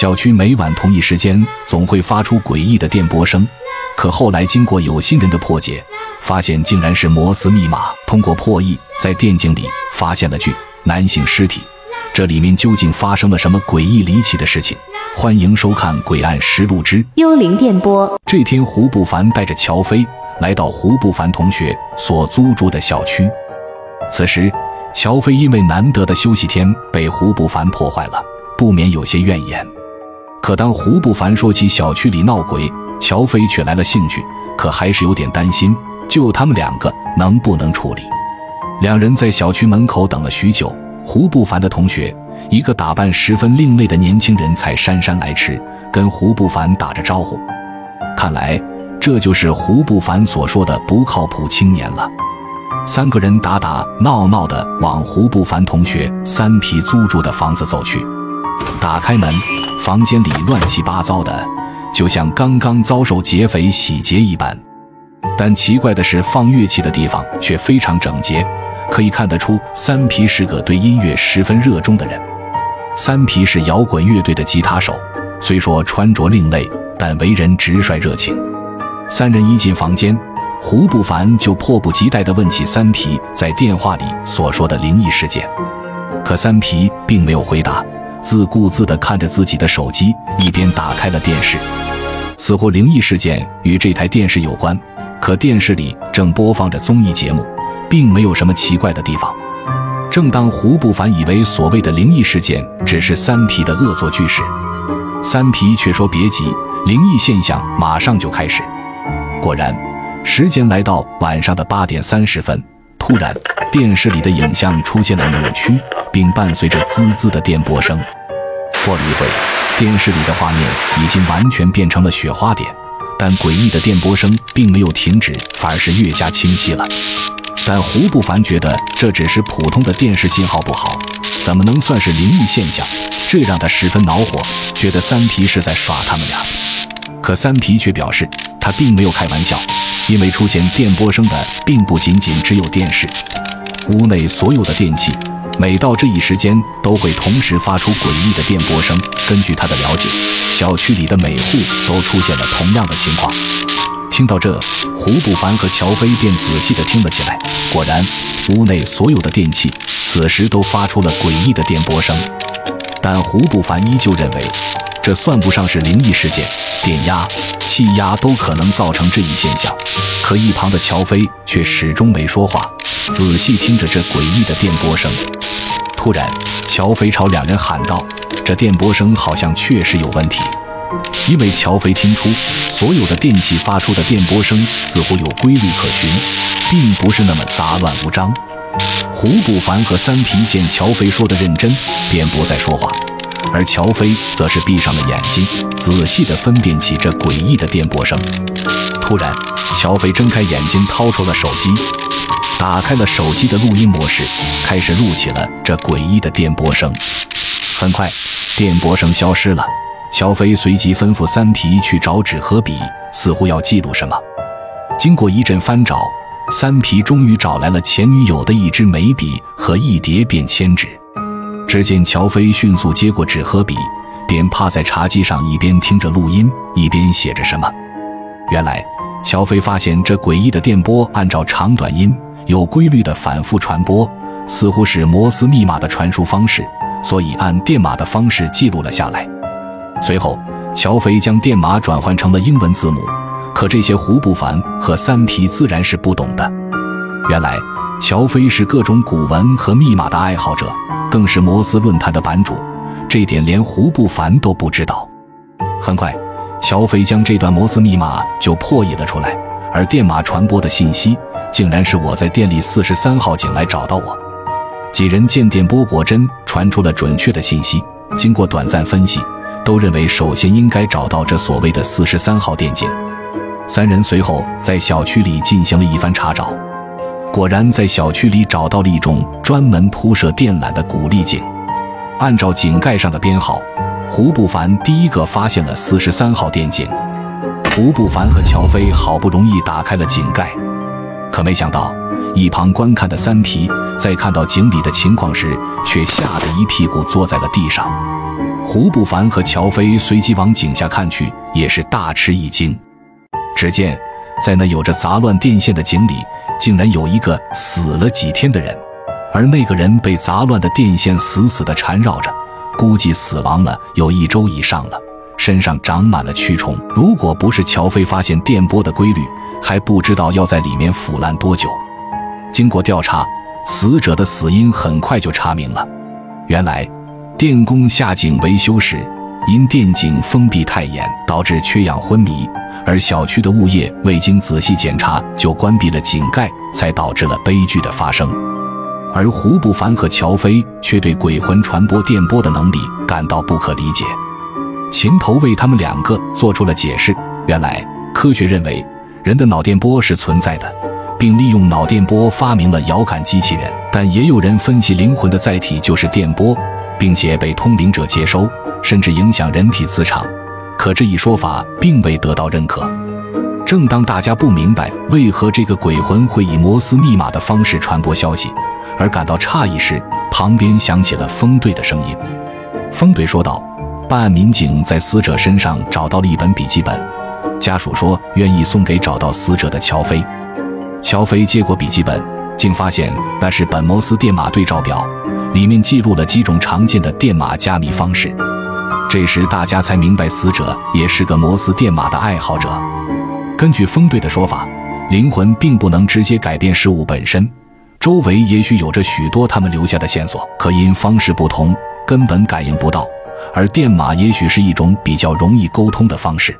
小区每晚同一时间总会发出诡异的电波声，可后来经过有心人的破解，发现竟然是摩斯密码。通过破译，在电井里发现了具男性尸体，这里面究竟发生了什么诡异离奇的事情？欢迎收看《诡案实录之幽灵电波》。这天，胡不凡带着乔飞来到胡不凡同学所租住的小区。此时，乔飞因为难得的休息天被胡不凡破坏了，不免有些怨言。可当胡不凡说起小区里闹鬼，乔飞却来了兴趣，可还是有点担心，就他们两个能不能处理？两人在小区门口等了许久，胡不凡的同学，一个打扮十分另类的年轻人，才姗姗来迟，跟胡不凡打着招呼。看来这就是胡不凡所说的不靠谱青年了。三个人打打闹闹的往胡不凡同学三皮租住的房子走去，打开门。房间里乱七八糟的，就像刚刚遭受劫匪洗劫一般。但奇怪的是，放乐器的地方却非常整洁，可以看得出三皮是个对音乐十分热衷的人。三皮是摇滚乐队的吉他手，虽说穿着另类，但为人直率热情。三人一进房间，胡不凡就迫不及待地问起三皮在电话里所说的灵异事件，可三皮并没有回答。自顾自地看着自己的手机，一边打开了电视，似乎灵异事件与这台电视有关。可电视里正播放着综艺节目，并没有什么奇怪的地方。正当胡不凡以为所谓的灵异事件只是三皮的恶作剧时，三皮却说：“别急，灵异现象马上就开始。”果然，时间来到晚上的八点三十分，突然电视里的影像出现了扭曲。并伴随着滋滋的电波声。过了一会，电视里的画面已经完全变成了雪花点，但诡异的电波声并没有停止，反而是越加清晰了。但胡不凡觉得这只是普通的电视信号不好，怎么能算是灵异现象？这让他十分恼火，觉得三皮是在耍他们俩。可三皮却表示他并没有开玩笑，因为出现电波声的并不仅仅只有电视，屋内所有的电器。每到这一时间，都会同时发出诡异的电波声。根据他的了解，小区里的每户都出现了同样的情况。听到这，胡不凡和乔飞便仔细地听了起来。果然，屋内所有的电器此时都发出了诡异的电波声。但胡不凡依旧认为，这算不上是灵异事件，电压、气压都可能造成这一现象。可一旁的乔飞却始终没说话，仔细听着这诡异的电波声。突然，乔飞朝两人喊道：“这电波声好像确实有问题，因为乔飞听出所有的电器发出的电波声似乎有规律可循，并不是那么杂乱无章。”胡不凡和三皮见乔飞说的认真，便不再说话，而乔飞则是闭上了眼睛，仔细地分辨起这诡异的电波声。突然，乔飞睁开眼睛，掏出了手机。打开了手机的录音模式，开始录起了这诡异的电波声。很快，电波声消失了。乔飞随即吩咐三皮去找纸和笔，似乎要记录什么。经过一阵翻找，三皮终于找来了前女友的一支眉笔和一叠便签纸。只见乔飞迅速接过纸和笔，便趴在茶几上，一边听着录音，一边写着什么。原来，乔飞发现这诡异的电波按照长短音。有规律的反复传播，似乎是摩斯密码的传输方式，所以按电码的方式记录了下来。随后，乔飞将电码转换成了英文字母，可这些胡不凡和三皮自然是不懂的。原来，乔飞是各种古文和密码的爱好者，更是摩斯论坛的版主，这点连胡不凡都不知道。很快，乔飞将这段摩斯密码就破译了出来，而电码传播的信息。竟然是我在店里四十三号井来找到我，几人见电波果真传出了准确的信息。经过短暂分析，都认为首先应该找到这所谓的四十三号电井。三人随后在小区里进行了一番查找，果然在小区里找到了一种专门铺设电缆的鼓励井。按照井盖上的编号，胡不凡第一个发现了四十三号电井。胡不凡和乔飞好不容易打开了井盖。可没想到，一旁观看的三皮在看到井里的情况时，却吓得一屁股坐在了地上。胡不凡和乔飞随即往井下看去，也是大吃一惊。只见在那有着杂乱电线的井里，竟然有一个死了几天的人，而那个人被杂乱的电线死死地缠绕着，估计死亡了有一周以上了，身上长满了蛆虫。如果不是乔飞发现电波的规律，还不知道要在里面腐烂多久。经过调查，死者的死因很快就查明了，原来电工下井维修时，因电井封闭太严，导致缺氧昏迷。而小区的物业未经仔细检查就关闭了井盖，才导致了悲剧的发生。而胡不凡和乔飞却对鬼魂传播电波的能力感到不可理解。秦头为他们两个做出了解释：原来科学认为人的脑电波是存在的，并利用脑电波发明了遥感机器人。但也有人分析灵魂的载体就是电波，并且被通灵者接收，甚至影响人体磁场。可这一说法并未得到认可。正当大家不明白为何这个鬼魂会以摩斯密码的方式传播消息，而感到诧异时，旁边响起了风队的声音。风队说道：“办案民警在死者身上找到了一本笔记本，家属说愿意送给找到死者的乔飞。乔飞接过笔记本，竟发现那是本摩斯电码对照表，里面记录了几种常见的电码加密方式。”这时，大家才明白死者也是个摩斯电码的爱好者。根据风队的说法，灵魂并不能直接改变事物本身，周围也许有着许多他们留下的线索，可因方式不同，根本感应不到。而电码也许是一种比较容易沟通的方式。